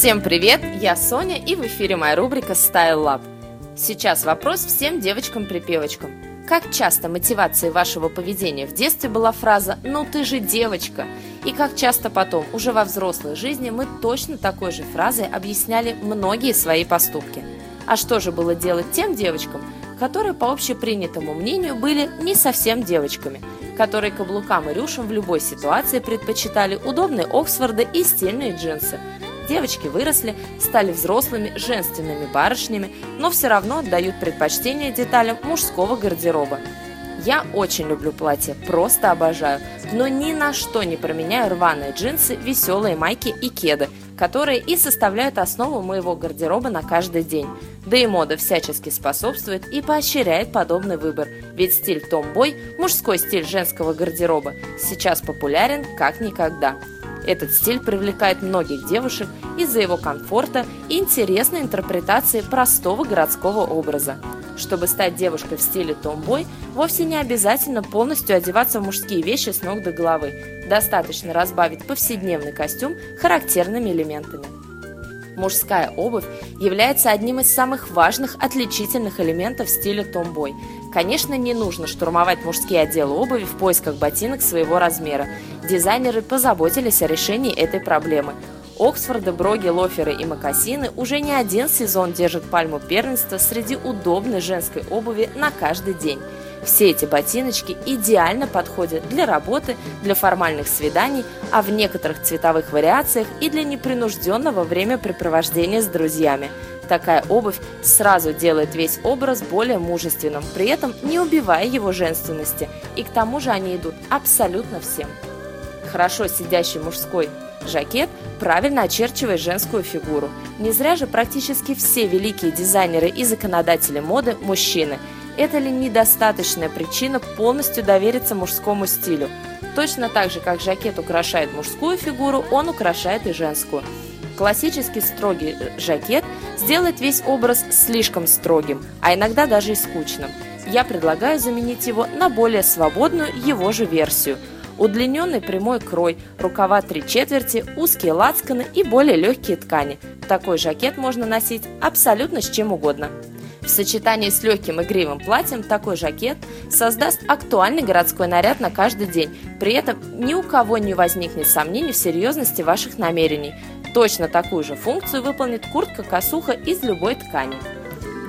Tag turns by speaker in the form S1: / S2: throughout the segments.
S1: Всем привет, я Соня и в эфире моя рубрика Style Lab. Сейчас вопрос всем девочкам-припевочкам. Как часто мотивацией вашего поведения в детстве была фраза «ну ты же девочка», и как часто потом, уже во взрослой жизни, мы точно такой же фразой объясняли многие свои поступки. А что же было делать тем девочкам, которые, по общепринятому мнению, были не совсем девочками, которые каблукам и рюшам в любой ситуации предпочитали удобные Оксфорды и стильные джинсы – Девочки выросли, стали взрослыми, женственными барышнями, но все равно отдают предпочтение деталям мужского гардероба. Я очень люблю платья, просто обожаю, но ни на что не променяю рваные джинсы, веселые майки и кеды, которые и составляют основу моего гардероба на каждый день. Да и мода всячески способствует и поощряет подобный выбор, ведь стиль томбой, мужской стиль женского гардероба, сейчас популярен как никогда. Этот стиль привлекает многих девушек из-за его комфорта и интересной интерпретации простого городского образа. Чтобы стать девушкой в стиле томбой, вовсе не обязательно полностью одеваться в мужские вещи с ног до головы. Достаточно разбавить повседневный костюм характерными элементами. Мужская обувь является одним из самых важных отличительных элементов стиля томбой. Конечно, не нужно штурмовать мужские отделы обуви в поисках ботинок своего размера. Дизайнеры позаботились о решении этой проблемы. Оксфорды, броги, лоферы и мокасины уже не один сезон держат пальму первенства среди удобной женской обуви на каждый день. Все эти ботиночки идеально подходят для работы, для формальных свиданий, а в некоторых цветовых вариациях и для непринужденного времяпрепровождения с друзьями. Такая обувь сразу делает весь образ более мужественным, при этом не убивая его женственности, и к тому же они идут абсолютно всем. Хорошо сидящий мужской жакет правильно очерчивает женскую фигуру. Не зря же практически все великие дизайнеры и законодатели моды – мужчины – это ли недостаточная причина полностью довериться мужскому стилю? Точно так же, как жакет украшает мужскую фигуру, он украшает и женскую. Классический строгий э, жакет сделает весь образ слишком строгим, а иногда даже и скучным. Я предлагаю заменить его на более свободную его же версию. Удлиненный прямой крой, рукава три четверти, узкие лацканы и более легкие ткани. Такой жакет можно носить абсолютно с чем угодно. В сочетании с легким игривым платьем такой жакет создаст актуальный городской наряд на каждый день. При этом ни у кого не возникнет сомнений в серьезности ваших намерений. Точно такую же функцию выполнит куртка-косуха из любой ткани.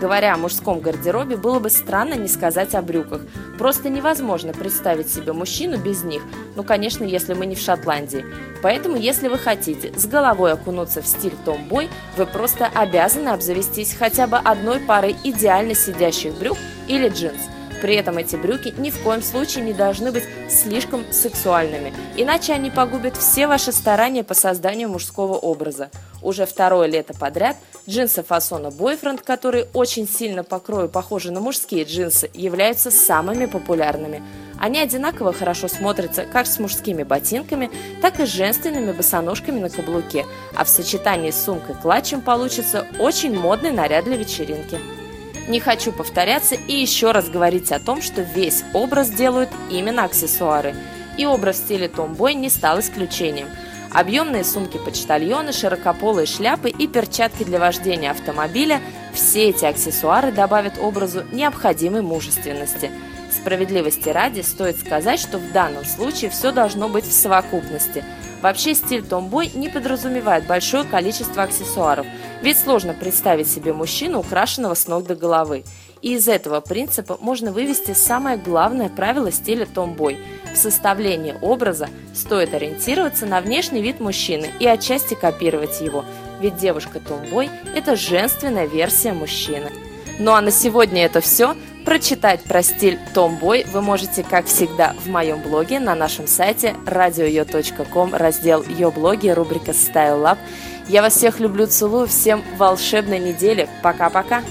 S1: Говоря о мужском гардеробе, было бы странно не сказать о брюках. Просто невозможно представить себе мужчину без них, ну, конечно, если мы не в Шотландии. Поэтому, если вы хотите с головой окунуться в стиль томбой, вы просто обязаны обзавестись хотя бы одной парой идеально сидящих брюк или джинс – при этом эти брюки ни в коем случае не должны быть слишком сексуальными, иначе они погубят все ваши старания по созданию мужского образа. Уже второе лето подряд джинсы фасона Boyfriend, которые очень сильно по крою похожи на мужские джинсы, являются самыми популярными. Они одинаково хорошо смотрятся как с мужскими ботинками, так и с женственными босоножками на каблуке, а в сочетании с сумкой-клатчем получится очень модный наряд для вечеринки. Не хочу повторяться и еще раз говорить о том, что весь образ делают именно аксессуары. И образ в стиле томбой не стал исключением. Объемные сумки-почтальоны, широкополые шляпы и перчатки для вождения автомобиля – все эти аксессуары добавят образу необходимой мужественности. Справедливости ради стоит сказать, что в данном случае все должно быть в совокупности – Вообще стиль томбой не подразумевает большое количество аксессуаров, ведь сложно представить себе мужчину, украшенного с ног до головы. И из этого принципа можно вывести самое главное правило стиля томбой. В составлении образа стоит ориентироваться на внешний вид мужчины и отчасти копировать его, ведь девушка томбой – это женственная версия мужчины. Ну а на сегодня это все. Прочитать про стиль Tomboy вы можете, как всегда, в моем блоге на нашем сайте radio.com, раздел «Ее блоги», рубрика Style Lab. Я вас всех люблю, целую, всем волшебной недели. Пока-пока!